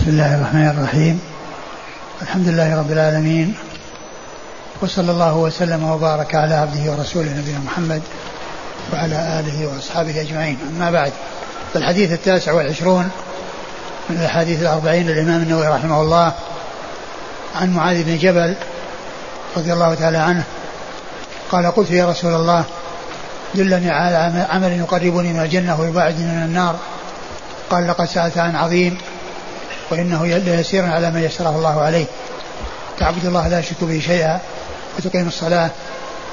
بسم الله الرحمن الرحيم. الحمد لله رب العالمين. وصلى الله وسلم وبارك على عبده ورسوله نبينا محمد وعلى آله وأصحابه أجمعين. أما بعد فالحديث التاسع والعشرون من الأحاديث الأربعين للإمام النووي رحمه الله عن معاذ بن جبل رضي الله تعالى عنه قال قلت يا رسول الله دلني على عمل يقربني من الجنة ويباعدني من النار. قال لقد سألت عن عظيم وإنه ليسير على ما يسره الله عليه. تعبد الله لا تشرك به شيئا وتقيم الصلاة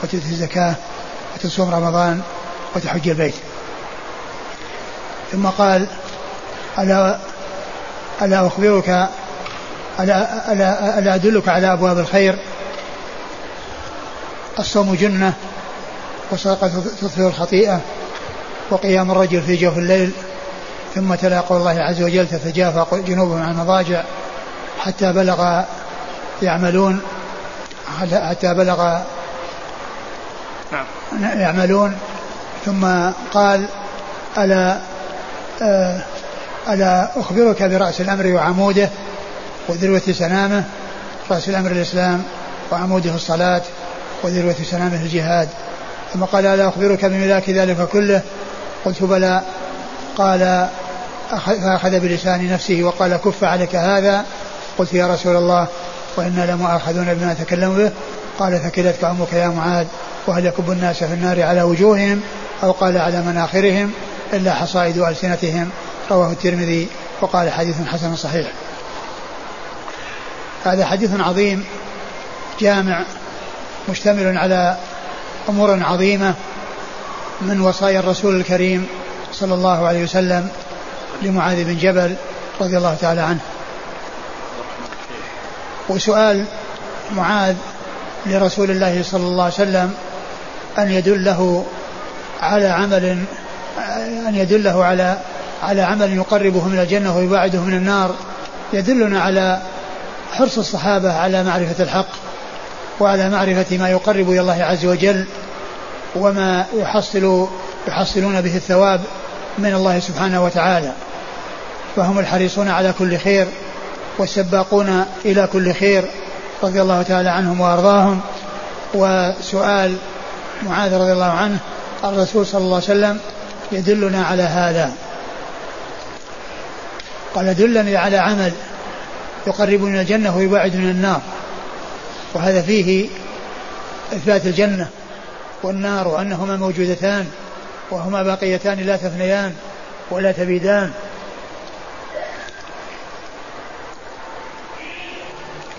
وتؤتي الزكاة وتصوم رمضان وتحج البيت. ثم قال ألا ألا أخبرك ألا, ألا, ألا أدلك على أبواب الخير؟ الصوم جنة وصدقة تطفئ الخطيئة وقيام الرجل في جوف الليل ثم تلا قول الله عز وجل تتجافى جنوبهم عن المضاجع حتى بلغ يعملون حتى بلغ نعم. يعملون. ثم قال ألا آه، ألا أخبرك برأس الأمر وعموده وذروة سنامه. رأس الأمر الإسلام وعموده الصلاة وذروة سنامه الجهاد. ثم قال ألا أخبرك بملاك ذلك كله؟ قلت بلى. قال فأخذ بلسان نفسه وقال كف عليك هذا. قلت يا رسول الله وإنا لمؤاخذون بما تكلم به. قال ثكلتك أمك يا معاذ وهل يكب الناس في النار على وجوههم أو قال على مناخرهم إلا حصائد ألسنتهم؟ رواه الترمذي وقال حديث حسن صحيح. هذا حديث عظيم جامع مشتمل على أمور عظيمة من وصايا الرسول الكريم صلى الله عليه وسلم. لمعاذ بن جبل رضي الله تعالى عنه. وسؤال معاذ لرسول الله صلى الله عليه وسلم أن يدله على عمل أن يدله على على عمل يقربه من الجنة ويباعده من النار. يدلنا على حرص الصحابة على معرفة الحق وعلى معرفة ما يقرب إلى الله عز وجل وما يحصل يحصلون به الثواب من الله سبحانه وتعالى. فهم الحريصون على كل خير والسباقون إلى كل خير رضي الله تعالى عنهم وأرضاهم. وسؤال معاذ رضي الله عنه الرسول صلى الله عليه وسلم يدلنا على هذا. قال دلني على عمل يقربني الجنة ويبعدني من النار. وهذا فيه إثبات الجنة والنار وأنهما موجودتان وهما باقيتان لا تفنيان ولا تبيدان.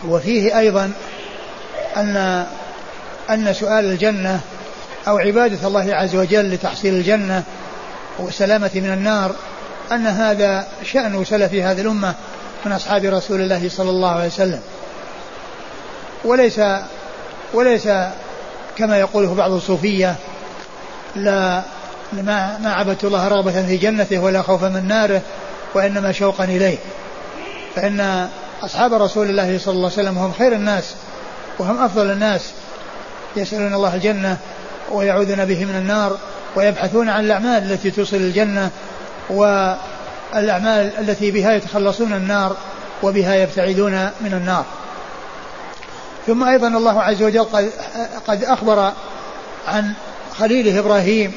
وفيه أيضا أن أن سؤال الجنة أو عبادة الله عز وجل لتحصيل الجنة والسلامة من النار أن هذا شأن سلف هذه الأمة من أصحاب رسول الله صلى الله عليه وسلم. وليس وليس كما يقوله بعض الصوفية لا ما ما عبدت الله رغبة في جنته ولا خوفا من ناره وإنما شوقا إليه. فإن أصحاب رسول الله صلى الله عليه وسلم هم خير الناس وهم أفضل الناس. يسألون الله الجنة ويعوذون به من النار ويبحثون عن الأعمال التي توصل الجنة والأعمال التي بها يتخلصون النار وبها يبتعدون من النار. ثم أيضا الله عز وجل قد, قد أخبر عن خليله إبراهيم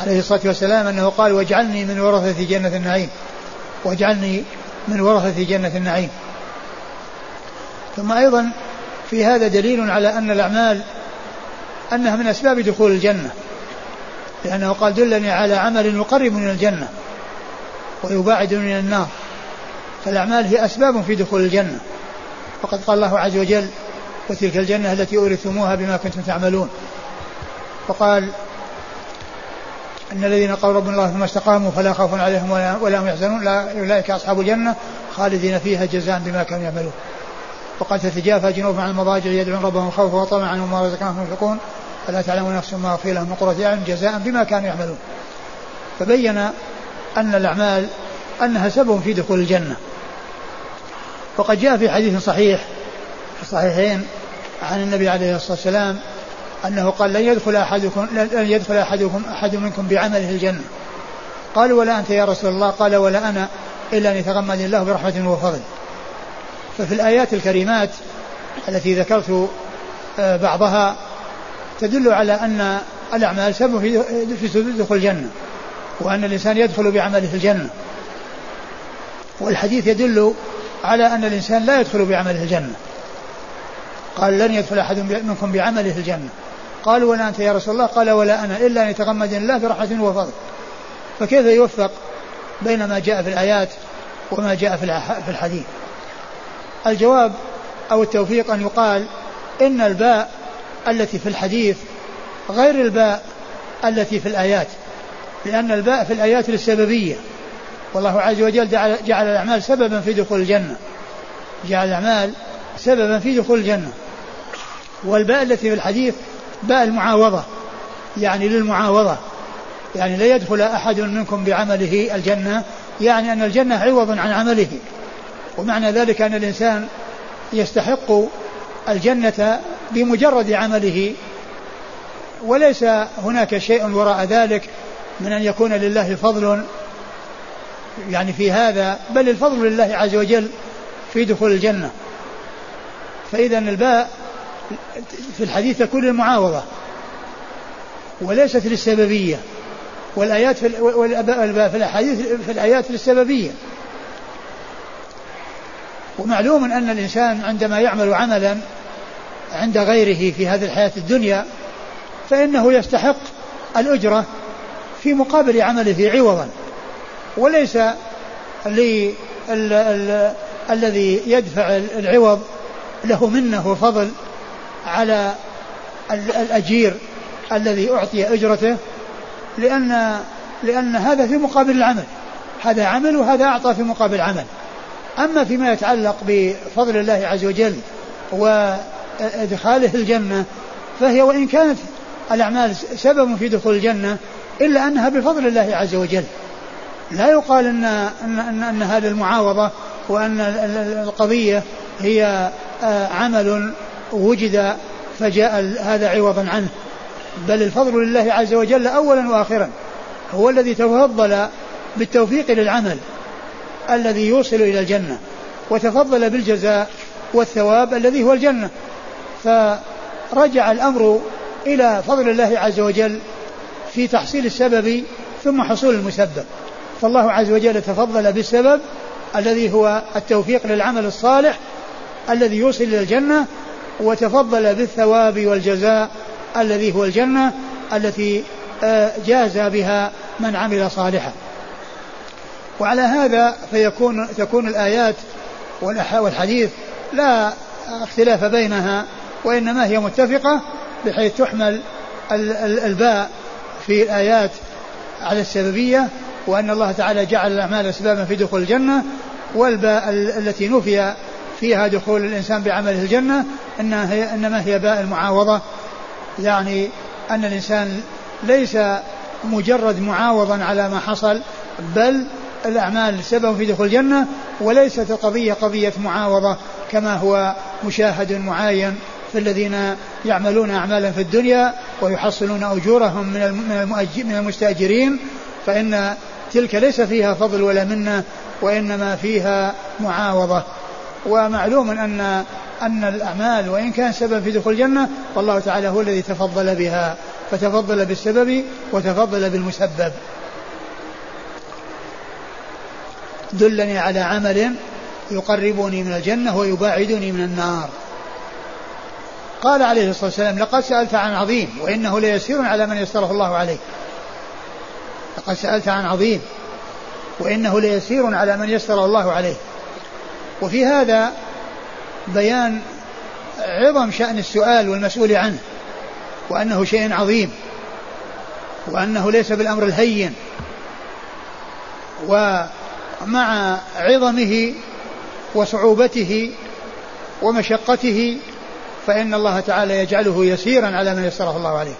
عليه الصلاة والسلام أنه قال واجعلني من ورثة جنة النعيم. واجعلني من ورثة جنة النعيم. ثم أيضا في هذا دليل على أن الأعمال أنها من أسباب دخول الجنة لأنه قال دلني على عمل يقرب من الجنة ويباعد من النار. فالأعمال هي أسباب في دخول الجنة. وقد قال الله عز وجل وتلك الجنة التي أورثتموها بما كنتم تعملون. وقال أن الذين قالوا ربنا الله ثم استقاموا فلا خوف عليهم ولا, ولا هم يحزنون أولئك أصحاب الجنة خالدين فيها جزاء بما كانوا يعملون. وقد تتجافى جنوبهم عن المضاجع يدعون ربهم خوفا وطمعا وما رزقناهم ينفقون. فلا تعلم نفس ما أخفي لهم من قرة أعين جزاء بما كانوا يعملون. فبين أن الأعمال أنها سبب في دخول الجنة. وقد جاء في حديث صحيح في الصحيحين عن النبي عليه الصلاة والسلام أنه قال لن يدخل أحدكم لن يدخل أحدكم أحد منكم بعمله الجنة. قالوا ولا أنت يا رسول الله؟ قال ولا أنا إلا أن يتغمد الله برحمة وفضل. ففي الآيات الكريمات التي ذكرت آه، بعضها تدل على أن الأعمال سبب في دخول الجنة وأن الإنسان يدخل بعمله الجنة. والحديث يدل على أن الإنسان لا يدخل بعمله الجنة. قال لن يدخل أحد منكم بعمله الجنة. قالوا ولا أنت يا رسول الله؟ قال ولا أنا إلا أن يتغمدني الله برحمة وفضل. فكيف يوفق بين ما جاء في الآيات وما جاء في الحديث؟ الجواب أو التوفيق أن يقال إن الباء التي في الحديث غير الباء التي في الآيات لأن الباء في الآيات للسببية. والله عز وجل جعل, جعل الأعمال سببا في دخول الجنة. جعل الأعمال سببا في دخول الجنة. والباء التي في الحديث باء المعاوضة يعني للمعاوضة. يعني لا يدخل أحد منكم بعمله الجنة يعني أن الجنة عوض عن عمله. ومعنى ذلك أن الإنسان يستحق الجنة بمجرد عمله وليس هناك شيء وراء ذلك من أن يكون لله فضل يعني في هذا بل الفضل لله عز وجل في دخول الجنة. فإذا الباء في الحديث تكون للمعاوضة وليست للسببية والآيات في والباء في الأحاديث في الآيات للسببية. ومعلوم أن الإنسان عندما يعمل عملا عند غيره في هذه الحياة الدنيا فإنه يستحق الأجرة في مقابل عمله عوضا. وليس الذي يدفع العوض له منه وفضل على الأجير الذي أعطي أجرته لأن لأن هذا في مقابل العمل. هذا عمل وهذا أعطى في مقابل عمل. أما فيما يتعلق بفضل الله عز وجل وإدخاله الجنة فهي وإن كانت الأعمال سبب في دخول الجنة إلا أنها بفضل الله عز وجل. لا يقال أن أن أن, أن هذه المعاوضة وأن القضية هي آه، عمل وجد فجاء هذا عوضا عنه. بل الفضل لله عز وجل أولا وآخرا هو الذي تفضل بالتوفيق للعمل. الذي يوصل إلى الجنة وتفضل بالجزاء والثواب الذي هو الجنة. فرجع الأمر إلى فضل الله عز وجل في تحصيل السبب ثم حصول المسبب. فالله عز وجل تفضل بالسبب الذي هو التوفيق للعمل الصالح الذي يوصل إلى الجنة وتفضل بالثواب والجزاء الذي هو الجنة التي آه، جاز بها من عمل صالحا. وعلى هذا فيكون تكون الآيات والحديث لا اختلاف بينها وإنما هي متفقة بحيث تحمل الباء في الآيات على السببية وأن الله تعالى جعل الأعمال أسبابا في دخول الجنة والباء التي نفي فيها دخول الإنسان بعمله الجنة إنها هي إنما هي باء المعاوضة. يعني أن الإنسان ليس مجرد معاوضا على ما حصل بل الأعمال سبب في دخول الجنة وليست القضية قضية معاوضة كما هو مشاهد معاين في الذين يعملون أعمالا في الدنيا ويحصلون أجورهم من المستأجرين فإن تلك ليس فيها فضل ولا منة وإنما فيها معاوضة. ومعلوم أن أن الأعمال وإن كان سبب في دخول الجنة فالله تعالى هو الذي تفضل بها فتفضل بالسبب وتفضل بالمسبب. دلني على عمل يقربني من الجنة ويباعدني من النار. قال عليه الصلاة والسلام لقد سألت عن عظيم وإنه ليسير على من يسره الله عليه. لقد سألت عن عظيم وإنه ليسير على من يسر الله عليه. وفي هذا بيان عظم شأن السؤال والمسؤول عنه وأنه شيء عظيم وأنه ليس بالأمر الهين ومع عظمه وصعوبته ومشقته فإن الله تعالى يجعله يسيرا على من يسره الله عليه.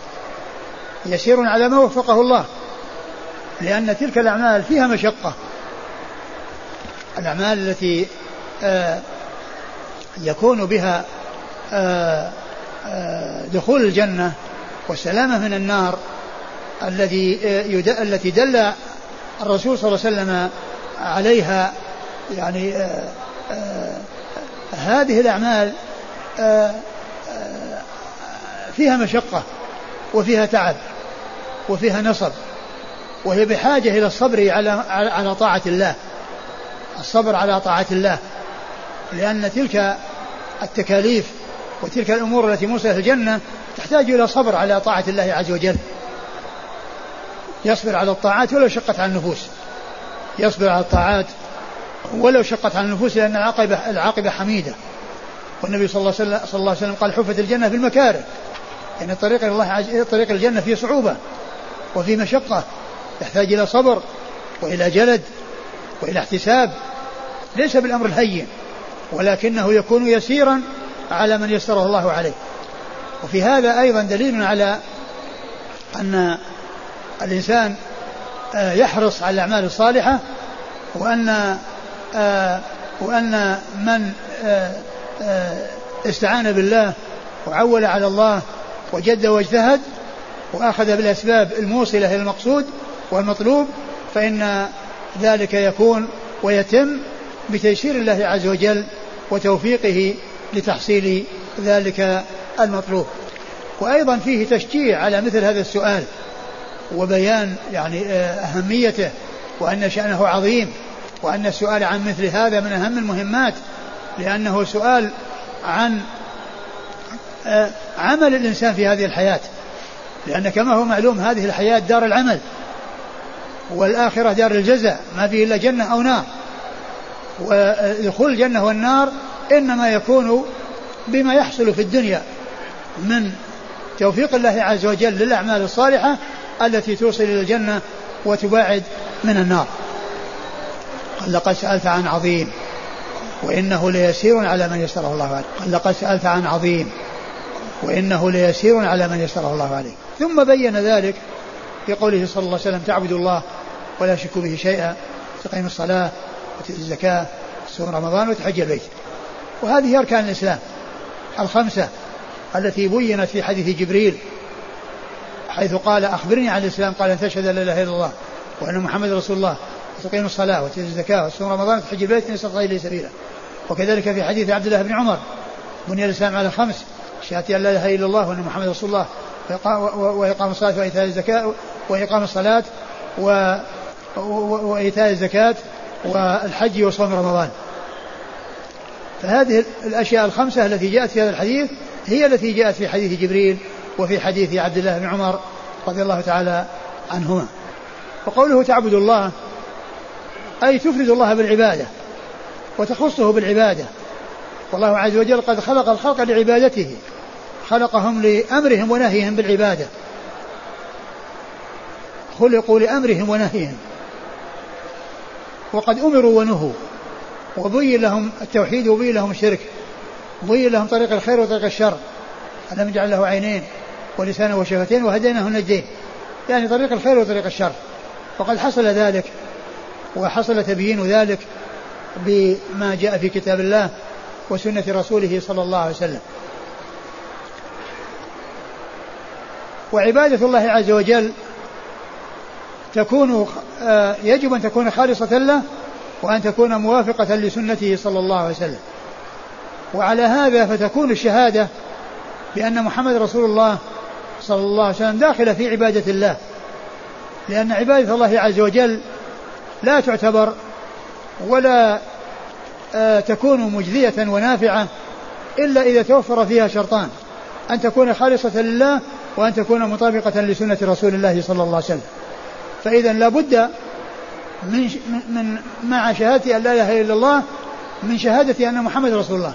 يسير على ما وفقه الله لأن تلك الأعمال فيها مشقة. الأعمال التي آه يكون بها آه آه دخول الجنة والسلامة من النار الذي التي دل الرسول صلى الله عليه وسلم عليها يعني آه، آه، هذه الأعمال آه، آه، فيها مشقة وفيها تعب وفيها نصب وهي بحاجة إلى الصبر على على طاعة الله الصبر على طاعة الله لأن تلك التكاليف وتلك الأمور التي موصلة الجنة تحتاج إلى صبر على طاعة الله عز وجل. يصبر على الطاعات ولو شقت على النفوس. يصبر على الطاعات ولو شقت على النفوس لأن العاقبة العاقبة حميدة. والنبي صلى الله عليه وسلم, الله عليه وسلم قال حفت الجنة في المكاره يعني الطريق إلى الله طريق الجنة فيه صعوبة وفي مشقة يحتاج إلى صبر وإلى جلد وإلى احتساب. ليس بالأمر الهين ولكنه يكون يسيرا على من يسره الله عليه. وفي هذا أيضا دليل على أن الإنسان يحرص على الأعمال الصالحة وأن آه، وأن من آه، استعان بالله وعول على الله وجد واجتهد وأخذ بالأسباب الموصلة إلى المقصود والمطلوب فإن ذلك يكون ويتم بتيسير الله عز وجل وتوفيقه لتحصيل ذلك المطلوب. وأيضا فيه تشجيع على مثل هذا السؤال. وبيان يعني آه، أهميته وأن شأنه عظيم وأن السؤال عن مثل هذا من أهم المهمات لأنه سؤال عن آه، عمل الإنسان في هذه الحياة. لأن كما هو معلوم هذه الحياة دار العمل والآخرة دار الجزاء ما فيه إلا جنة أو نار. ودخول الجنة والنار إنما يكون بما يحصل في الدنيا من توفيق الله عز وجل للأعمال الصالحة التي توصل إلى الجنة وتباعد من النار. قال لقد سألت عن عظيم وإنه ليسير على من يسره الله عليه. قال لقد سألت عن عظيم وإنه ليسير على من يسره الله عليه. ثم بين ذلك في قوله صلى الله عليه وسلم تعبد الله ولا تشرك به شيئا تقيم الصلاة وتؤتي الزكاة تصوم رمضان وتحج البيت. وهذه أركان الإسلام الخمسة التي بينت في حديث جبريل حيث قال أخبرني عن الإسلام قال أن تشهد أن لا إله إلا الله وأن محمد رسول الله وتقيم الصلاة وتؤتي الزكاة وتصوم رمضان وتحج البيت إن استطعت إليه سبيلا. وكذلك في حديث عبد الله بن عمر بني الإسلام على خمس شهادة أن لا إله إلا الله وأن محمد رسول الله وإقام الصلاة وإيتاء الزكاة وإقام الصلاة وإيتاء الزكاة والحج وصوم رمضان. فهذه الأشياء الخمسة التي جاءت في هذا الحديث هي التي جاءت في حديث جبريل وفي حديث عبد الله بن عمر رضي الله تعالى عنهما. وقوله تعبد الله أي تفرد الله بالعبادة وتخصه بالعبادة. والله عز وجل قد خلق الخلق لعبادته خلقهم لأمرهم ونهيهم بالعبادة. خلقوا لأمرهم ونهيهم. وقد أمروا ونهوا وبين لهم التوحيد وبين لهم الشرك بين لهم طريق الخير وطريق الشر. ألم يجعل له عينين؟ ولسانا وشفتين وهديناه النجدين يعني طريق الخير وطريق الشر. وقد حصل ذلك وحصل تبيين ذلك بما جاء في كتاب الله وسنة رسوله صلى الله عليه وسلم. وعبادة الله عز وجل تكون آه، يجب أن تكون خالصة له وأن تكون موافقة لسنته صلى الله عليه وسلم. وعلى هذا فتكون الشهادة بأن محمد رسول الله صلى الله عليه وسلم داخلة في عبادة الله. لأن عبادة الله عز وجل لا تعتبر ولا آه، تكون مجزية ونافعة إلا إذا توفر فيها شرطان. أن تكون خالصة لله وأن تكون مطابقة لسنة رسول الله صلى الله عليه وسلم. فإذا لابد من من مع شهادة أن لا إله إلا الله من شهادة أن محمد رسول الله.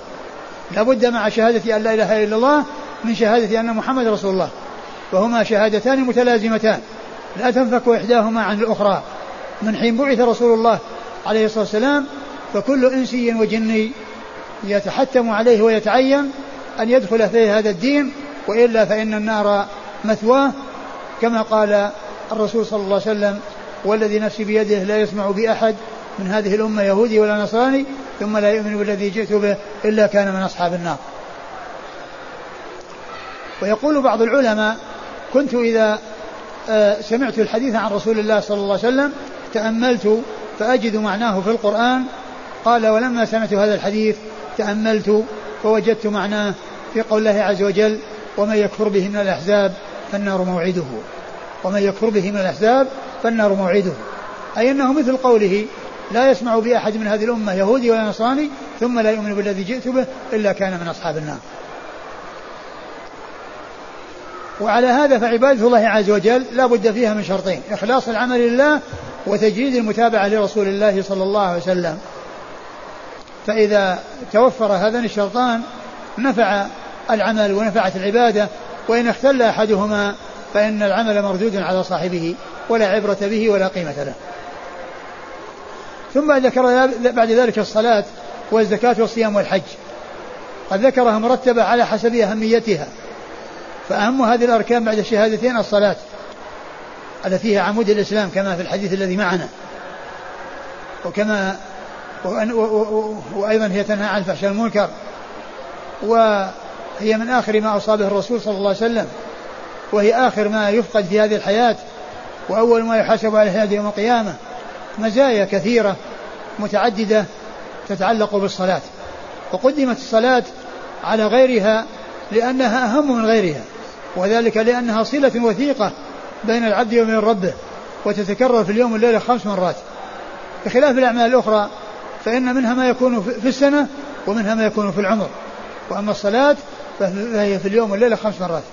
لابد مع شهادة أن لا إله إلا الله من شهادة أن محمد رسول الله. وهما شهادتان متلازمتان. لا تنفك إحداهما عن الأخرى. من حين بعث رسول الله عليه الصلاة والسلام فكل إنسي وجني يتحتم عليه ويتعين أن يدخل في هذا الدين وإلا فإن النار مثواه كما قال الرسول صلى الله عليه وسلم والذي نفسي بيده لا يسمع بأحد من هذه الأمة يهودي ولا نصراني ثم لا يؤمن بالذي جئت به إلا كان من أصحاب النار. ويقول بعض العلماء كنت إذا آه، سمعت الحديث عن رسول الله صلى الله عليه وسلم تأملت فأجد معناه في القرآن. قال ولما سمعت هذا الحديث تأملت فوجدت معناه في قول الله عز وجل ومن يكفر به من الأحزاب فالنار موعده. ومن يكفر به من الأحزاب فالنار موعده. أي أنه مثل قوله لا يسمع بأحد من هذه الأمة يهودي ولا نصراني ثم لا يؤمن بالذي جئت به إلا كان من أصحاب النار. وعلى هذا فعبادة الله عز وجل لا بد فيها من شرطين إخلاص العمل لله وتجديد المتابعة لرسول الله صلى الله عليه وسلم. فإذا توفر هذان الشرطان نفع العمل ونفعت العبادة وإن اختل أحدهما فإن العمل مردود على صاحبه ولا عبرة به ولا قيمة له. ثم ذكر بعد ذلك الصلاة والزكاة والصيام والحج. قد ذكرها مرتبة على حسب أهميتها. فأهم هذه الأركان بعد الشهادتين الصلاة التي هي عمود الإسلام كما في الحديث الذي معنا. وكما وأيضا هي تنهى عن الفحشاء المنكر وهي من آخر ما أصابه الرسول صلى الله عليه وسلم. وهي آخر ما يفقد في هذه الحياة. وأول ما يحاسب عليه هذه يوم القيامة. مزايا كثيرة متعددة تتعلق بالصلاة. وقدمت الصلاة على غيرها لأنها أهم من غيرها. وذلك لأنها صلة وثيقة بين العبد وبين ربه وتتكرر في اليوم والليلة خمس مرات. بخلاف الأعمال الأخرى فإن منها ما يكون في السنة ومنها ما يكون في العمر. وأما الصلاة فهي في اليوم والليلة خمس مرات.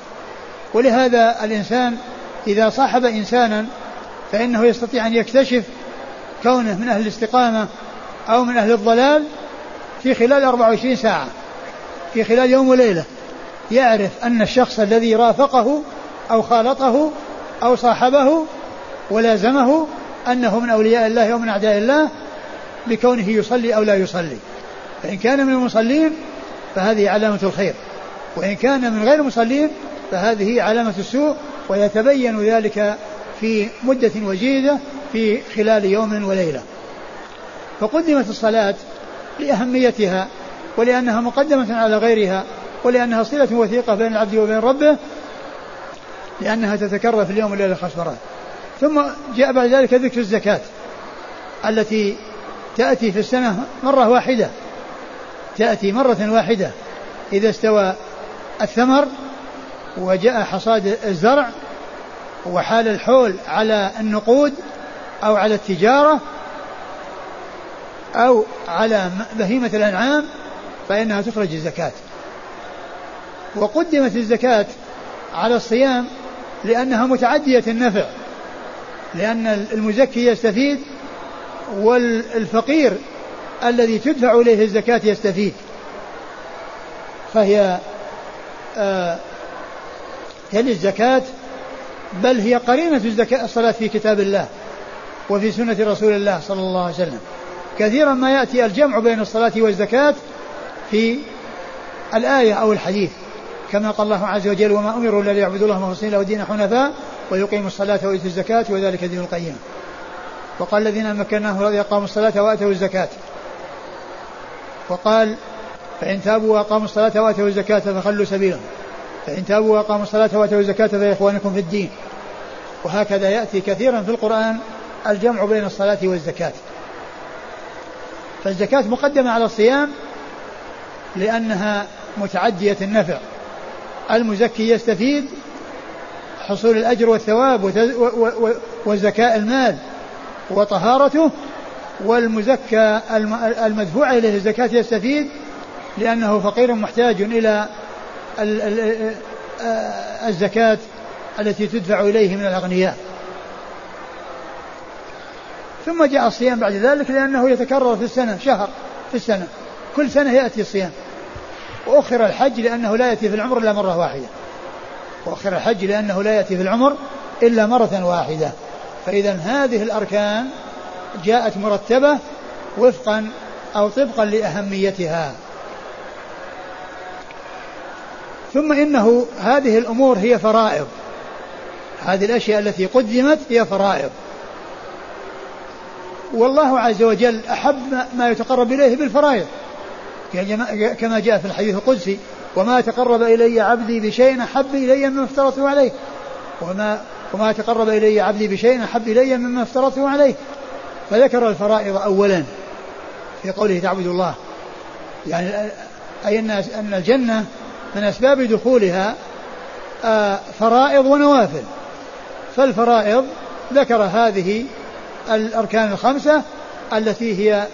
ولهذا الإنسان إذا صاحب إنسانا فإنه يستطيع أن يكتشف كونه من أهل الاستقامة أو من أهل الضلال في خلال 24 ساعة في خلال يوم وليلة. يعرف أن الشخص الذي رافقه أو خالطه أو صاحبه ولازمه أنه من أولياء الله ومن أعداء الله بكونه يصلي أو لا يصلي. فإن كان من المصلين فهذه علامة الخير وإن كان من غير المصلين فهذه علامة السوء ويتبين ذلك في مدة وجيزة في خلال يوم وليلة. فقدمت الصلاة لأهميتها ولأنها مقدمة على غيرها ولأنها صلة وثيقة بين العبد وبين ربه لأنها تتكرر في اليوم والليلة مرات ثم جاء بعد ذلك ذكر الزكاة التي تأتي في السنة مرة واحدة. تأتي مرة واحدة. إذا استوى الثمر وجاء حصاد الزرع وحال الحول على النقود أو على التجارة أو على بهيمة الأنعام فإنها تخرج الزكاة. وقدمت الزكاة على الصيام لأنها متعدية النفع لأن المزكي يستفيد والفقير الذي تدفع إليه الزكاة يستفيد. فهي آه الزكاة بل هي قرينة الزكاة الصلاة في كتاب الله وفي سنة رسول الله صلى الله عليه وسلم. كثيرا ما يأتي الجمع بين الصلاة والزكاة في الآية أو الحديث. كما قال الله عز وجل وما أمروا إلا ليعبدوا الله مخلصين له دين حنفاء ويقيموا الصلاة ويؤتوا الزكاة وذلك دين القيم. وقال الذين مكناهم الذي أقاموا الصلاة وآتوا الزكاة. وقال فإن تابوا وأقاموا الصلاة وآتوا الزكاة فخلوا سبيلهم فإن تابوا وأقاموا الصلاة وآتوا الزكاة فإخوانكم في الدين. وهكذا يأتي كثيرا في القرآن الجمع بين الصلاة والزكاة. فالزكاة مقدمة على الصيام لأنها متعدية النفع. المزكي يستفيد حصول الأجر والثواب وزكاء المال وطهارته والمزكى المدفوع إليه الزكاة يستفيد لأنه فقير محتاج إلى الزكاة التي تدفع إليه من الأغنياء. ثم جاء الصيام بعد ذلك لأنه يتكرر في السنة شهر في السنة. كل سنة يأتي الصيام. وأخر الحج لأنه لا يأتي في العمر إلا مرة واحدة. وأخر الحج لأنه لا يأتي في العمر إلا مرة واحدة. فإذا هذه الأركان جاءت مرتبة وفقا أو طبقا لأهميتها. ثم إنه هذه الأمور هي فرائض. هذه الأشياء التي قدمت هي فرائض. والله عز وجل أحب ما يتقرب إليه بالفرائض. كما جاء في الحديث القدسي وما تقرب إلي عبدي بشيء أحب إلي مما افترضته عليه. وما وما تقرب إلي عبدي بشيء أحب إلي مما افترضته عليه. فذكر الفرائض أولا في قوله تعبد الله يعني أي أن الجنة من أسباب دخولها آه، فرائض ونوافل. فالفرائض ذكر هذه الأركان الخمسة التي هي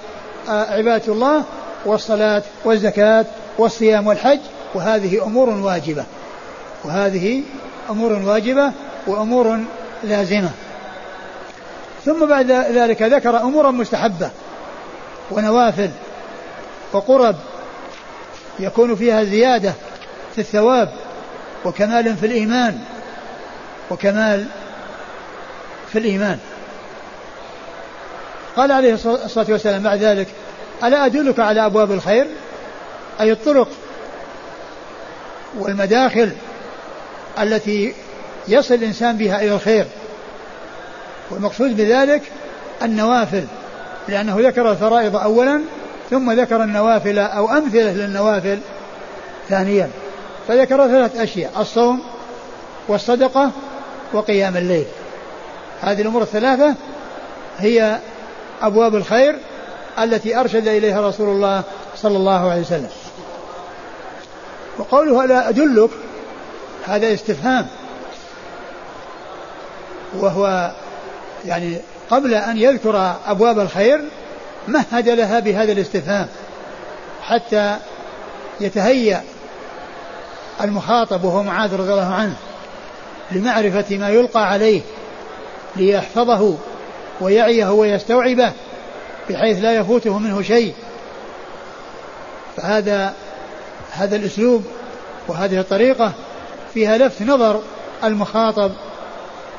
آه، عبادة الله والصلاة والزكاة والصيام والحج وهذه أمور واجبة. وهذه أمور واجبة وأمور لازمة. ثم بعد ذلك ذكر أمورا مستحبة ونوافل وقرب يكون فيها زيادة في الثواب وكمال في الإيمان وكمال في الإيمان. قال عليه الصلاة والسلام بعد ذلك ألا أدلك على أبواب الخير؟ أي الطرق والمداخل التي يصل الإنسان بها إلى الخير. والمقصود بذلك النوافل لأنه ذكر الفرائض أولا ثم ذكر النوافل أو أمثلة للنوافل ثانيا. فذكر ثلاث أشياء الصوم والصدقة وقيام الليل. هذه الأمور الثلاثة هي أبواب الخير التي أرشد إليها رسول الله صلى الله عليه وسلم. وقوله ألا أدلك هذا استفهام. وهو يعني قبل أن يذكر أبواب الخير مهد لها بهذا الاستفهام حتى يتهيأ المخاطب وهو معاذ رضي الله عنه لمعرفة ما يلقى عليه ليحفظه ويعيه ويستوعبه. بحيث لا يفوته منه شيء. فهذا هذا الأسلوب وهذه الطريقة فيها لفت نظر المخاطب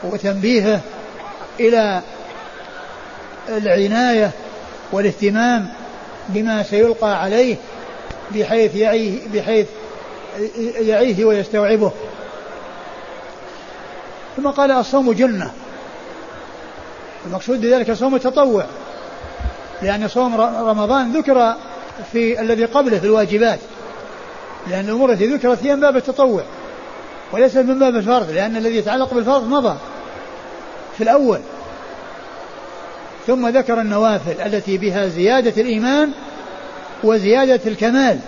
وتنبيهه إلى العناية والاهتمام بما سيلقى عليه بحيث يعيه بحيث يعيه ويستوعبه. ثم قال الصوم جنة. المقصود بذلك صوم التطوع. لأن صوم رمضان ذكر في الذي قبله في الواجبات. لأن الأمور التي ذكرت هي من باب التطوع وليس من باب الفرض لأن الذي يتعلق بالفرض مضى في الأول. ثم ذكر النوافل التي بها زيادة الإيمان وزيادة الكمال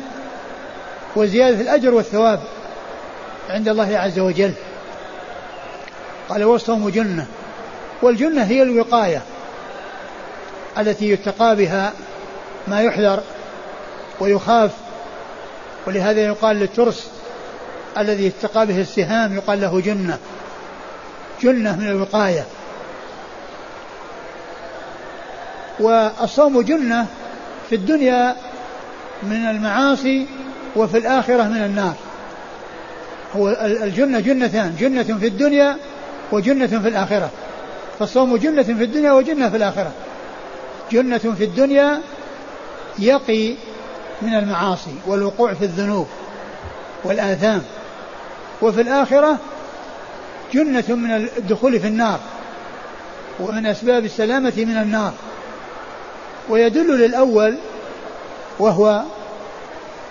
وزيادة الأجر والثواب عند الله عز وجل. قال والصوم جنة. والجنة هي الوقاية. التي يتقى بها ما يحذر ويخاف ولهذا يقال للترس الذي يتقى به السهام يقال له جنة. جنة من الوقاية. والصوم جنة في الدنيا من المعاصي وفي الآخرة من النار. هو الجنة جنتان جنة في الدنيا وجنة في الآخرة. فالصوم جنة في الدنيا وجنة في الآخرة. جنة في الدنيا يقي من المعاصي والوقوع في الذنوب والآثام. وفي الآخرة جنة من الدخول في النار ومن أسباب السلامة من النار. ويدل للأول وهو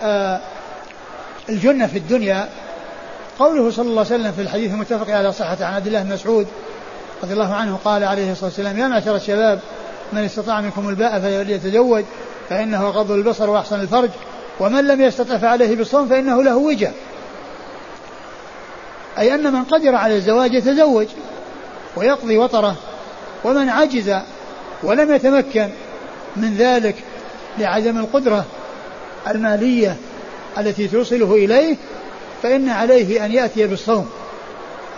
آه الجنة في الدنيا. قوله صلى الله عليه وسلم في الحديث المتفق على صحته عن عبد الله بن مسعود رضي الله عنه قال عليه الصلاة والسلام يا معشر الشباب من استطاع منكم الباء فليتزوج فإنه غض البصر وأحسن الفرج ومن لم يستطع فعليه بالصوم فإنه له وجه. أي أن من قدر على الزواج يتزوج ويقضي وطره ومن عجز ولم يتمكن من ذلك لعدم القدرة المالية التي توصله إليه فإن عليه أن يأتي بالصوم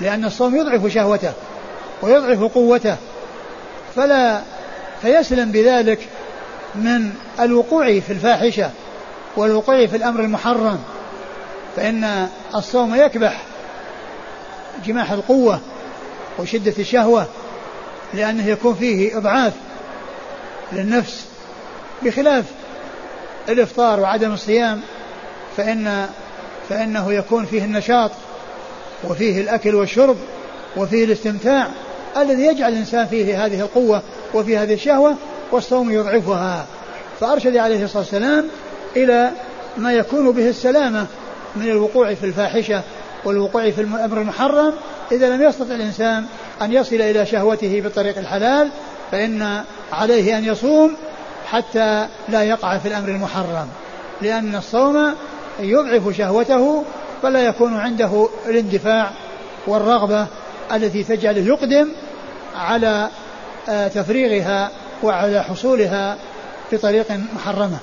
لأن الصوم يضعف شهوته ويضعف قوته فلا فيسلم بذلك من الوقوع في الفاحشة والوقوع في الأمر المحرم فإن الصوم يكبح جماح القوة وشدة الشهوة لأنه يكون فيه إضعاف للنفس بخلاف الإفطار وعدم الصيام فإن فإنه يكون فيه النشاط وفيه الأكل والشرب وفيه الاستمتاع الذي يجعل الإنسان فيه هذه القوة وفي هذه الشهوة والصوم يضعفها. فأرشد عليه الصلاة والسلام إلى ما يكون به السلامة من الوقوع في الفاحشة والوقوع في الأمر المحرم. إذا لم يستطع الإنسان أن يصل إلى شهوته بالطريق الحلال فإن عليه أن يصوم حتى لا يقع في الأمر المحرم. لأن الصوم يضعف شهوته فلا يكون عنده الاندفاع والرغبة التي تجعله يقدم على آه، تفريغها وعلى حصولها بطريق محرمة.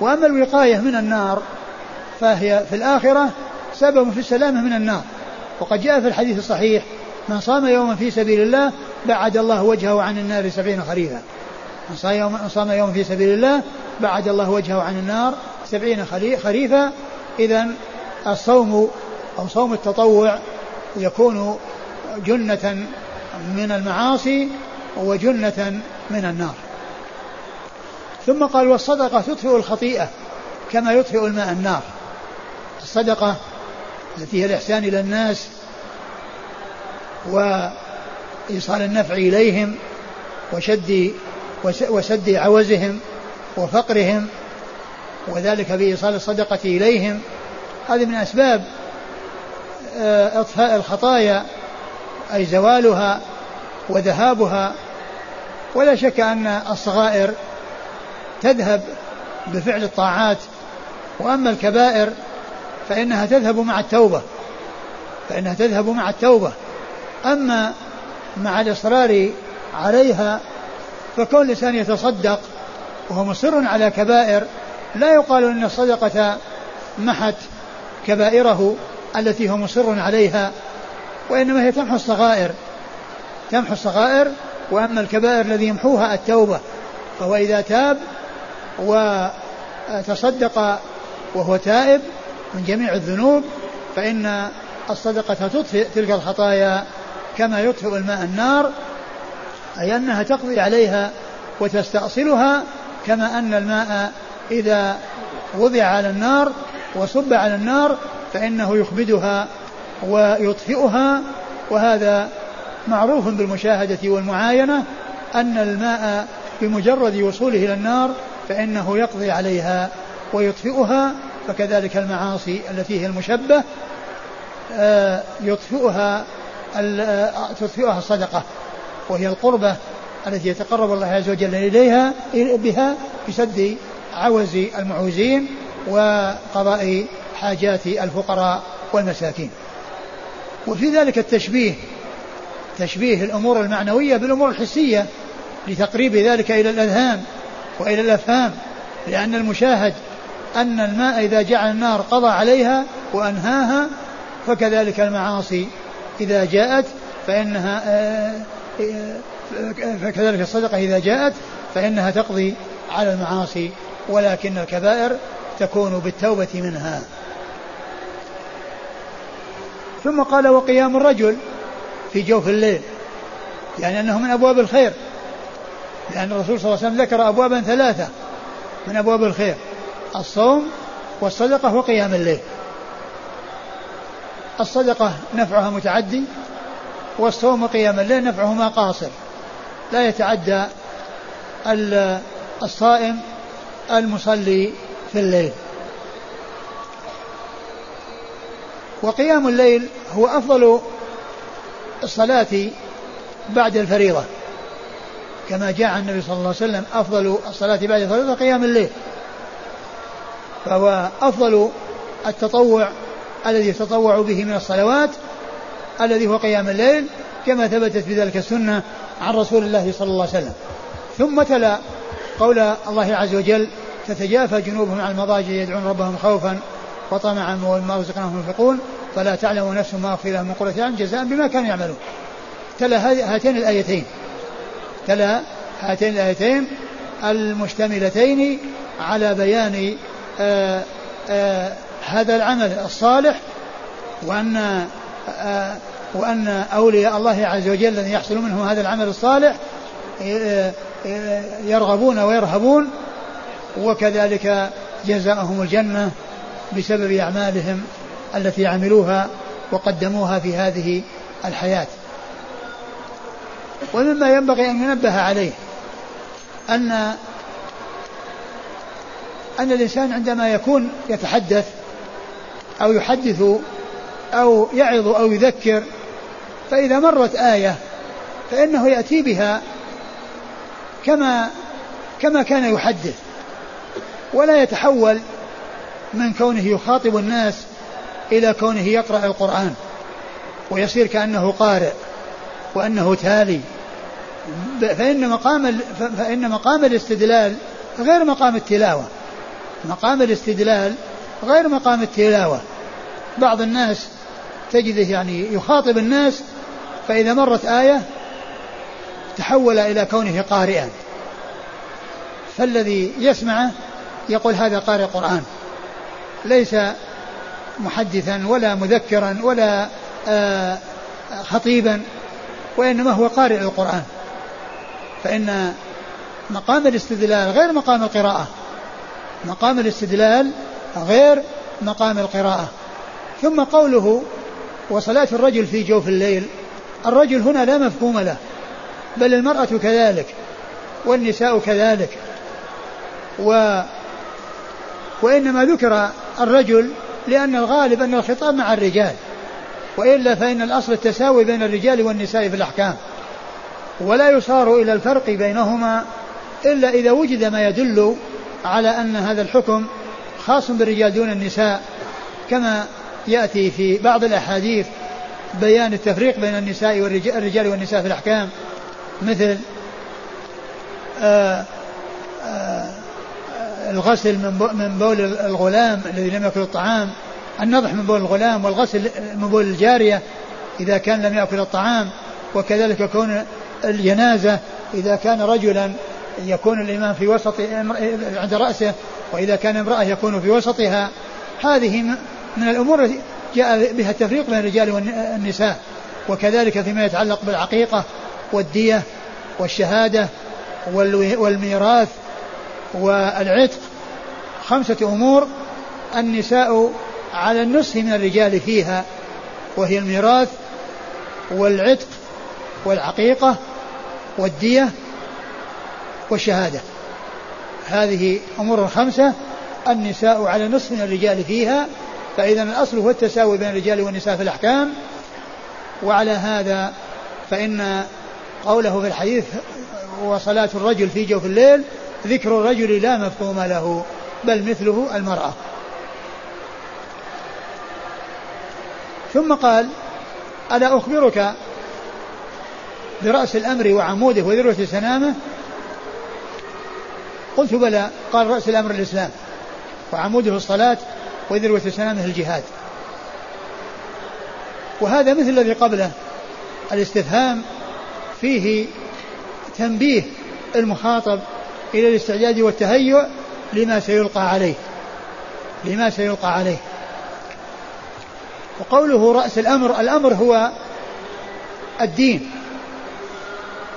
وأما الوقاية من النار فهي في الآخرة سبب في السلامة من النار. وقد جاء في الحديث الصحيح من صام يوما في سبيل الله بعد الله وجهه عن النار سبعين خريفا. من صام يوما صام في سبيل الله بعد الله وجهه عن النار سبعين خريفا. إذا الصوم أو صوم التطوع يكون جنة من المعاصي وجنة من النار. ثم قال والصدقة تطفئ الخطيئة كما يطفئ الماء النار. الصدقة التي هي الإحسان إلى الناس وإيصال النفع إليهم وشد وسد عوزهم وفقرهم وذلك بإيصال الصدقة إليهم. هذه من أسباب آه، إطفاء الخطايا أي زوالها وذهابها. ولا شك أن الصغائر تذهب بفعل الطاعات. وأما الكبائر فإنها تذهب مع التوبة فإنها تذهب مع التوبة. أما مع الإصرار عليها فكون الإنسان يتصدق وهو مصر على كبائر لا يقال أن الصدقة محت كبائره التي هو مصر عليها. وإنما هي تمحو الصغائر. تمحو الصغائر وأما الكبائر الذي يمحوها التوبة فهو إذا تاب وتصدق وهو تائب من جميع الذنوب فإن الصدقة تطفئ تلك الخطايا كما يطفئ الماء النار أي أنها تقضي عليها وتستأصلها كما أن الماء إذا وضع على النار وصب على النار فإنه يخبدها ويطفئها وهذا معروف بالمشاهدة والمعاينة أن الماء بمجرد وصوله إلى النار فإنه يقضي عليها ويطفئها فكذلك المعاصي التي هي المشبه آه، يطفئها آه، تطفئها الصدقة وهي القربة التي يتقرب الله عز وجل إليها بها بسد عوز المعوزين وقضاء حاجات الفقراء والمساكين. وفي ذلك التشبيه تشبيه الأمور المعنوية بالأمور الحسية لتقريب ذلك إلى الأذهان وإلى الأفهام لأن المشاهد أن الماء إذا جعل النار قضى عليها وأنهاها فكذلك المعاصي إذا جاءت فإنها آه، آه، فكذلك الصدقة إذا جاءت فإنها تقضي على المعاصي ولكن الكبائر تكون بالتوبة منها. ثم قال وقيام الرجل في جوف الليل يعني أنه من أبواب الخير لأن الرسول صلى الله عليه وسلم ذكر أبوابا ثلاثة من أبواب الخير الصوم والصدقة وقيام الليل. الصدقة نفعها متعدي والصوم وقيام الليل نفعهما قاصر. لا يتعدى الصائم المصلي في الليل. وقيام الليل هو أفضل الصلاة بعد الفريضة. كما جاء عن النبي صلى الله عليه وسلم أفضل الصلاة بعد الفريضة قيام الليل. فهو أفضل التطوع الذي يتطوع به من الصلوات الذي هو قيام الليل كما ثبتت بذلك السنة عن رسول الله صلى الله عليه وسلم. ثم تلا قول الله عز وجل تتجافى جنوبهم عن المضاجع يدعون ربهم خوفا وطمعا ومما رزقناهم ينفقون فلا تعلم نفس ما أخفي لهم من قرة أعين جزاء بما كانوا يعملون. تلا هاتين الآيتين. تلا هاتين الآيتين المشتملتين على بيان آآ آآ هذا العمل الصالح وأن آآ وأن أولياء الله عز وجل الذي يحصل منهم هذا العمل الصالح يرغبون ويرهبون وكذلك جزاءهم الجنة. بسبب أعمالهم التي عملوها وقدموها في هذه الحياة. ومما ينبغي أن ينبه عليه أن أن الإنسان عندما يكون يتحدث أو يحدث أو يعظ أو يذكر فإذا مرت آية فإنه يأتي بها كما كما كان يحدث ولا يتحول من كونه يخاطب الناس إلى كونه يقرأ القرآن ويصير كأنه قارئ وأنه تالي. فإن مقام فإن مقام الاستدلال غير مقام التلاوة. مقام الاستدلال غير مقام التلاوة. بعض الناس تجده يعني يخاطب الناس فإذا مرت آية تحول إلى كونه قارئا. فالذي يسمعه يقول هذا قارئ قرآن ليس محدثا ولا مذكرا ولا آه، خطيبا وإنما هو قارئ القرآن. فإن مقام الاستدلال غير مقام القراءة. مقام الاستدلال غير مقام القراءة. ثم قوله وصلاة الرجل في جوف الليل الرجل هنا لا مفهوم له بل المرأة كذلك والنساء كذلك و وإنما ذكر الرجل لأن الغالب أن الخطاب مع الرجال. وإلا فإن الأصل التساوي بين الرجال والنساء في الأحكام. ولا يصار إلى الفرق بينهما إلا إذا وجد ما يدل على أن هذا الحكم خاص بالرجال دون النساء. كما يأتي في بعض الأحاديث بيان التفريق بين النساء والرجال والنساء في الأحكام. مثل آآ آآ الغسل من بول الغلام الذي لم يأكل الطعام النضح من بول الغلام والغسل من بول الجارية إذا كان لم يأكل الطعام وكذلك كون الجنازة إذا كان رجلا يكون الإمام في وسط عند رأسه وإذا كان امرأة يكون في وسطها. هذه من الأمور التي جاء بها التفريق بين الرجال والنساء. وكذلك فيما يتعلق بالعقيقة والدية والشهادة والميراث والعتق خمسة أمور النساء على النصف من الرجال فيها وهي الميراث والعتق والعقيقة والدية والشهادة. هذه أمور خمسة النساء على نصف من الرجال فيها فإذا الأصل هو التساوي بين الرجال والنساء في الأحكام. وعلى هذا فإن قوله في الحديث وصلاة الرجل في جوف الليل ذكر الرجل لا مفهوم له بل مثله المرأة. ثم قال ألا أخبرك برأس الأمر وعموده وذروة سنامه؟ قلت بلى. قال رأس الأمر الإسلام وعموده الصلاة وذروة سنامه الجهاد. وهذا مثل الذي قبله الاستفهام فيه تنبيه المخاطب إلى الاستعداد والتهيؤ لما سيلقى عليه لما سيلقى عليه. وقوله رأس الأمر الأمر هو الدين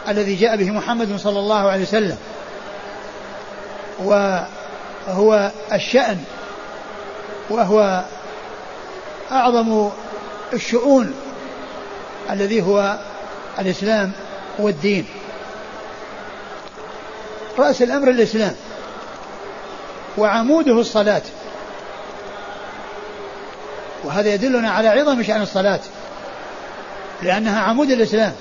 الذي جاء به محمد صلى الله عليه وسلم وهو الشأن وهو أعظم الشؤون الذي هو الإسلام والدين. رأس الأمر الإسلام وعموده الصلاة. وهذا يدلنا على عظم شأن الصلاة لأنها عمود الإسلام.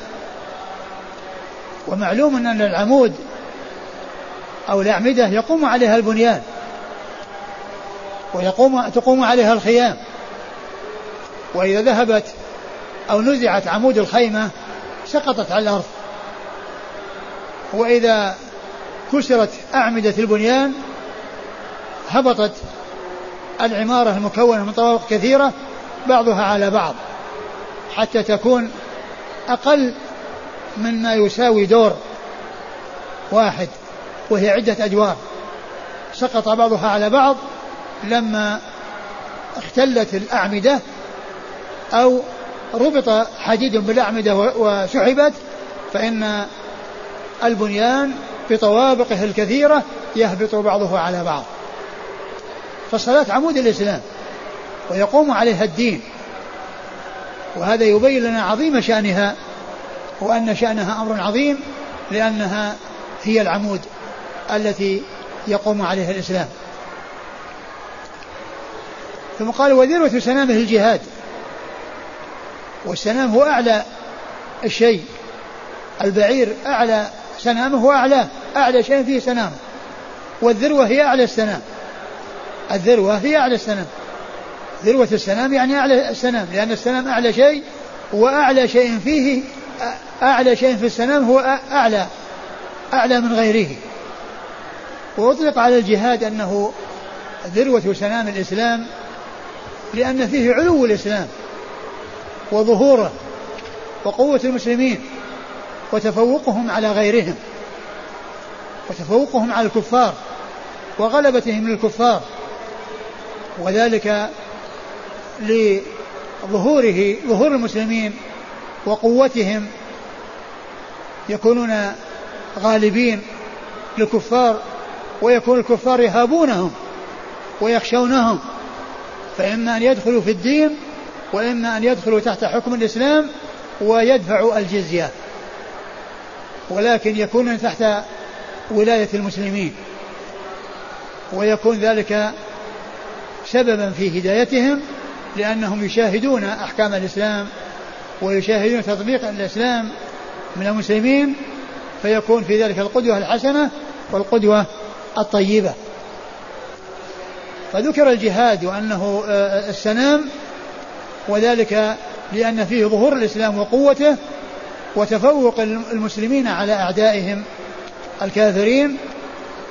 ومعلوم أن العمود أو الأعمدة يقوم عليها البنيان ويقوم تقوم عليها الخيام. وإذا ذهبت أو نزعت عمود الخيمة سقطت على الأرض. وإذا كسرت أعمدة البنيان هبطت العمارة المكونة من طوابق كثيرة بعضها على بعض حتى تكون أقل مما يساوي دور واحد وهي عدة أدوار. سقط بعضها على بعض لما اختلت الأعمدة أو ربط حديد بالأعمدة وسحبت فإن البنيان بطوابقه الكثيرة يهبط بعضه على بعض. فالصلاة عمود الإسلام ويقوم عليها الدين وهذا يبين لنا عظيم شأنها وأن شأنها أمر عظيم لأنها هي العمود التي يقوم عليها الإسلام. ثم قال وذروة سنامه الجهاد والسنام هو أعلى الشيء البعير أعلى سنامه هو أعلى أعلى شيء فيه سنام والذروة هي أعلى السنام. الذروة هي أعلى السنام. ذروة السنام يعني أعلى السنام لأن السنام أعلى شيء وأعلى شيء فيه أعلى شيء في السنام هو أعلى أعلى من غيره. وأطلق على الجهاد أنه ذروة سنام الإسلام لأن فيه علو الإسلام وظهوره وقوة المسلمين. وتفوقهم على غيرهم. وتفوقهم على الكفار. وغلبتهم للكفار. وذلك لظهوره ظهور المسلمين وقوتهم. يكونون غالبين للكفار ويكون الكفار يهابونهم ويخشونهم. فإما أن يدخلوا في الدين وإما أن يدخلوا تحت حكم الإسلام ويدفعوا الجزية. ولكن يكون تحت ولاية المسلمين. ويكون ذلك سببا في هدايتهم لأنهم يشاهدون أحكام الإسلام ويشاهدون تطبيق الإسلام من المسلمين فيكون في ذلك القدوة الحسنة والقدوة الطيبة. فذكر الجهاد وأنه آه، السنام وذلك لأن فيه ظهور الإسلام وقوته وتفوق المسلمين على أعدائهم الكافرين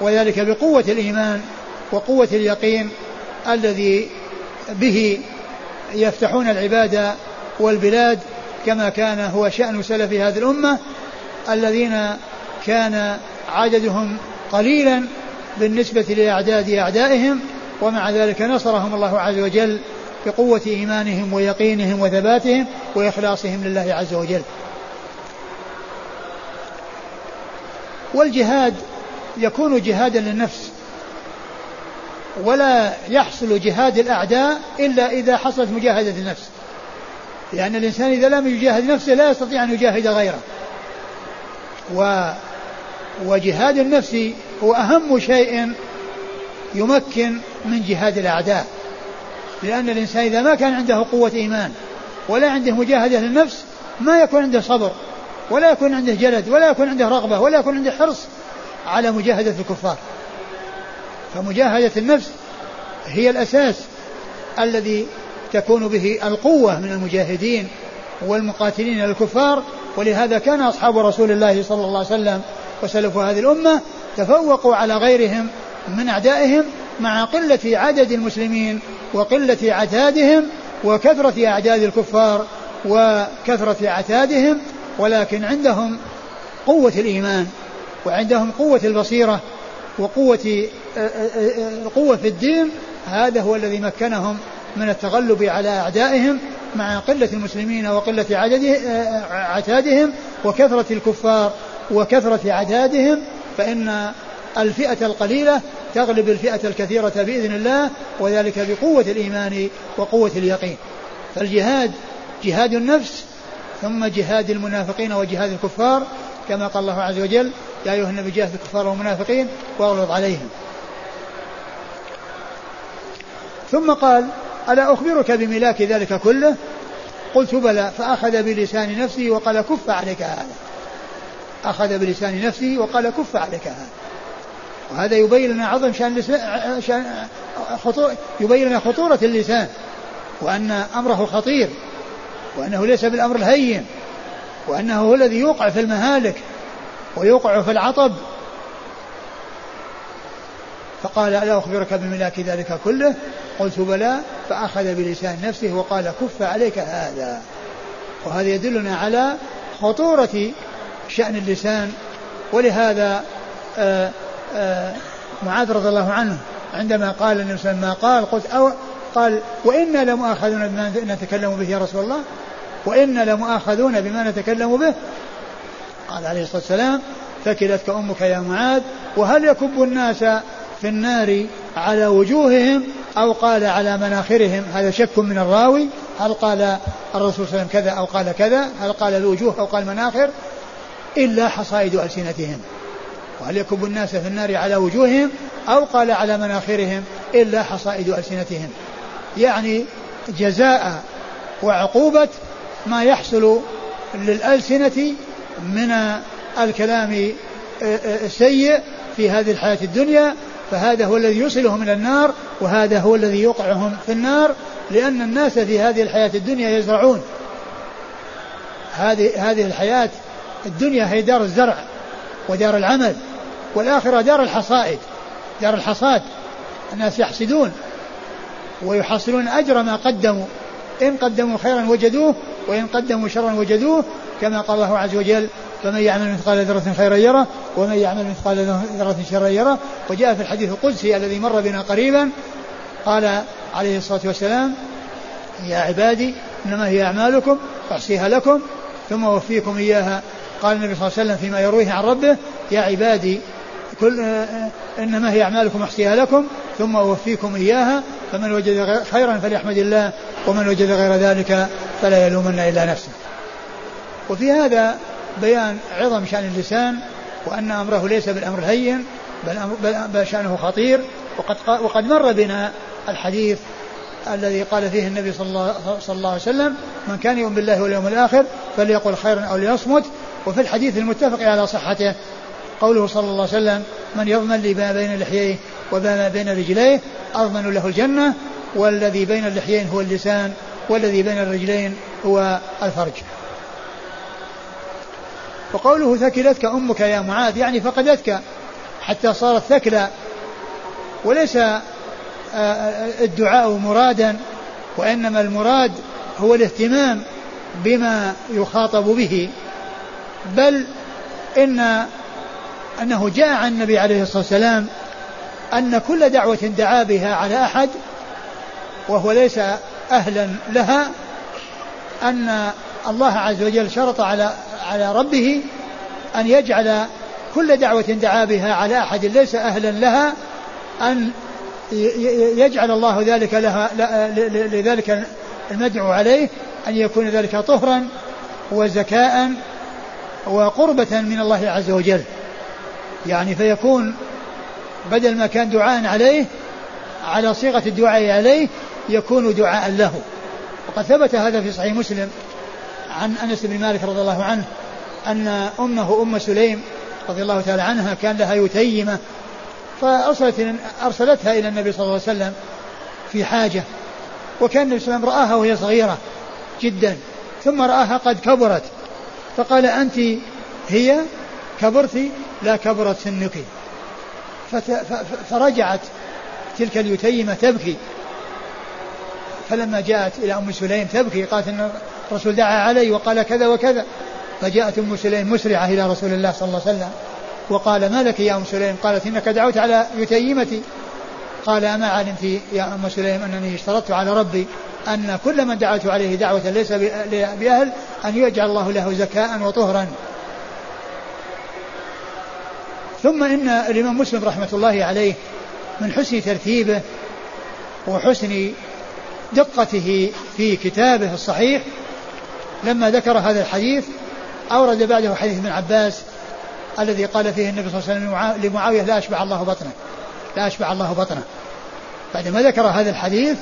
وذلك بقوة الإيمان وقوة اليقين الذي به يفتحون العباد والبلاد كما كان هو شأن سلف هذه الأمة الذين كان عددهم قليلا بالنسبة لأعداد أعدائهم ومع ذلك نصرهم الله عز وجل بقوة إيمانهم ويقينهم وثباتهم وإخلاصهم لله عز وجل. والجهاد يكون جهادا للنفس ولا يحصل جهاد الأعداء إلا إذا حصلت مجاهدة النفس. لأن الإنسان إذا لم يجاهد نفسه لا يستطيع أن يجاهد غيره. و وجهاد النفس هو أهم شيء يمكن من جهاد الأعداء. لأن الإنسان إذا ما كان عنده قوة إيمان ولا عنده مجاهدة للنفس ما يكون عنده صبر. ولا يكون عنده جلد ولا يكون عنده رغبة ولا يكون عنده حرص على مجاهدة الكفار. فمجاهدة النفس هي الأساس الذي تكون به القوة من المجاهدين والمقاتلين للكفار ولهذا كان أصحاب رسول الله صلى الله عليه وسلم وسلف هذه الأمة تفوقوا على غيرهم من أعدائهم مع قلة عدد المسلمين وقلة عتادهم وكثرة أعداد الكفار وكثرة عتادهم ولكن عندهم قوة الإيمان وعندهم قوة البصيرة وقوة القوة في الدين هذا هو الذي مكنهم من التغلب على أعدائهم مع قلة المسلمين وقلة عدد عتادهم وكثرة الكفار وكثرة عدادهم فإن الفئة القليلة تغلب الفئة الكثيرة بإذن الله وذلك بقوة الإيمان وقوة اليقين. فالجهاد جهاد النفس ثم جهاد المنافقين وجهاد الكفار كما قال الله عز وجل يا أيها النبي جاهد الكفار والمنافقين واغلظ عليهم. ثم قال ألا أخبرك بملاك ذلك كله؟ قلت بلى. فأخذ بلسان نفسه وقال كف عليك هذا. أخذ بلسان نفسه وقال كف عليك هذا. وهذا يبين لنا عظم شأن شأن خطور يبين لنا خطورة اللسان وأن أمره خطير. وأنه ليس بالأمر الهين وأنه هو الذي يوقع في المهالك ويوقع في العطب. فقال ألا أخبرك بملاك ذلك كله؟ قلت بلى. فأخذ بلسان نفسه وقال كف عليك هذا. وهذا يدلنا على خطورة شأن اللسان. ولهذا آآ آآ معاذ رضي الله عنه عندما قال النبي صلى الله عليه وسلم ما قال؟ قلت أو قال وإنا لمؤاخذون بما نتكلم به يا رسول الله وإنا لمؤاخذون بما نتكلم به. قال عليه الصلاة والسلام ثكلتك أمك يا معاذ وهل يكب الناس في النار على وجوههم أو قال على مناخرهم؟ هذا شك من الراوي. هل قال الرسول صلى الله عليه وسلم كذا أو قال كذا؟ هل قال الوجوه أو قال مناخر؟ إلا حصائد ألسنتهم. وهل يكب الناس في النار على وجوههم أو قال على مناخرهم؟ إلا حصائد ألسنتهم. يعني جزاء وعقوبة ما يحصل للألسنة من الكلام السيء في هذه الحياة الدنيا. فهذا هو الذي يوصلهم إلى النار وهذا هو الذي يوقعهم في النار لأن الناس في هذه الحياة الدنيا يزرعون. هذه هذه الحياة الدنيا هي دار الزرع ودار العمل والآخرة دار الحصائد دار الحصاد. الناس يحصدون. ويحصلون أجر ما قدموا. إن قدموا خيرا وجدوه وإن قدموا شرا وجدوه كما قال الله عز وجل فمن يعمل مثقال ذرة خيرا يره ومن يعمل مثقال ذرة شرا يره. وجاء في الحديث القدسي الذي مر بنا قريبا قال عليه الصلاة والسلام يا عبادي إنما هي أعمالكم أحصيها لكم ثم أوفيكم إياها. قال النبي صلى الله عليه وسلم فيما يرويه عن ربه يا عبادي كل إنما هي أعمالكم أحصيها لكم ثم أوفيكم إياها فمن وجد خيرا فليحمد الله ومن وجد غير ذلك فلا يلومن إلا نفسه. وفي هذا بيان عظم شأن اللسان وأن أمره ليس بالأمر الهين بل, بل شأنه خطير. وقد, وقد مر بنا الحديث الذي قال فيه النبي صلى الله, صلى الله عليه وسلم من كان يؤمن بالله واليوم الآخر فليقل خيرا أو ليصمت. وفي الحديث المتفق على صحته قوله صلى الله عليه وسلم من يضمن لي ما بين لحييه وما بين رجليه أضمن له الجنة والذي بين اللحيين هو اللسان والذي بين الرجلين هو الفرج. وقوله ثكلتك أمك يا معاذ يعني فقدتك حتى صارت ثكلى وليس آه، آه، الدعاء مرادا وإنما المراد هو الاهتمام بما يخاطب به بل إن أنه جاء عن النبي عليه الصلاة والسلام أن كل دعوة دعا بها على أحد وهو ليس أهلا لها أن الله عز وجل شرط على على ربه أن يجعل كل دعوة دعا بها على أحد ليس أهلا لها أن يجعل الله ذلك لها لذلك المدعو عليه أن يكون ذلك طهرا وزكاء وقربة من الله عز وجل. يعني فيكون بدل ما كان دعاء عليه على صيغة الدعاء عليه يكون دعاء له. وقد ثبت هذا في صحيح مسلم عن أنس بن مالك رضي الله عنه أن أمه أم سليم رضي الله تعالى عنها كان لها يتيمة فأرسلت أرسلتها إلى النبي صلى الله عليه وسلم في حاجة. وكان النبي صلى الله عليه وسلم رآها وهي صغيرة جدا ثم رآها قد كبرت فقال أنت هي؟ كبرت لا كبرت سنك فرجعت تلك اليتيمة تبكي. فلما جاءت إلى أم سليم تبكي قالت إن الرسول دعا علي وقال كذا وكذا. فجاءت أم سليم مسرعة إلى رسول الله صلى الله عليه وسلم وقال ما لك يا أم سليم؟ قالت إنك دعوت على يتيمتي. قال أما علمت يا أم سليم أنني اشترطت على ربي أن كل من دعوت عليه دعوة ليس بأهل أن يجعل الله له زكاء وطهرا. ثم إن الإمام مسلم رحمة الله عليه من حسن ترتيبه وحسن دقته في كتابه الصحيح لما ذكر هذا الحديث أورد بعده حديث ابن عباس الذي قال فيه النبي صلى الله عليه وسلم لمعاوية لا أشبع الله بطنه لا أشبع الله بطنه. بعدما ذكر هذا الحديث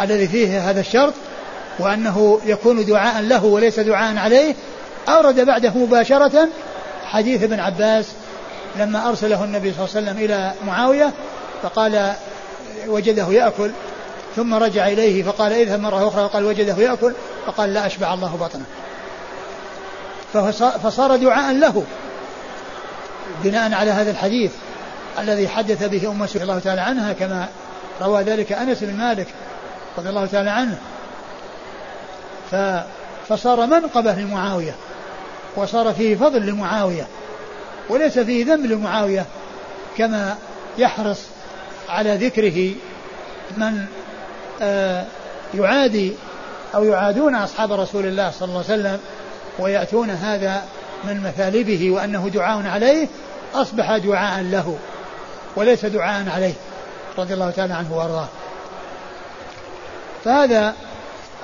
الذي فيه هذا الشرط وأنه يكون دعاء له وليس دعاء عليه أورد بعده مباشرة حديث ابن عباس لما أرسله النبي صلى الله عليه وسلم إلى معاوية فقال وجده يأكل ثم رجع إليه فقال اذهب مرة أخرى وقال وجده يأكل فقال لا أشبع الله بطنه. فصار دعاء له بناء على هذا الحديث الذي حدث به أم رضي الله تعالى عنها كما روى ذلك أنس بن مالك رضي الله تعالى عنه. فصار منقبة لمعاوية وصار فيه فضل لمعاوية. وليس فيه ذنب لمعاوية كما يحرص على ذكره من آه، يعادي أو يعادون أصحاب رسول الله صلى الله عليه وسلم ويأتون هذا من مثالبه وأنه دعاء عليه أصبح دعاء له وليس دعاء عليه رضي الله تعالى عنه وأرضاه. فهذا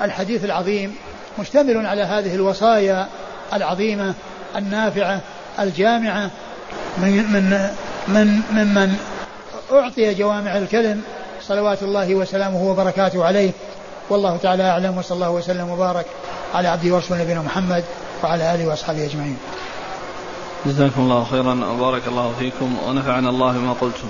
الحديث العظيم مشتمل على هذه الوصايا العظيمة النافعة الجامعة من من من ممن أعطي جوامع الكلم صلوات الله وسلامه وبركاته عليه. والله تعالى أعلم وصلى الله وسلم وبارك على عبده ورسوله نبينا محمد وعلى آله وأصحابه أجمعين. جزاكم الله خيرا وبارك الله فيكم ونفعنا الله بما قلتم.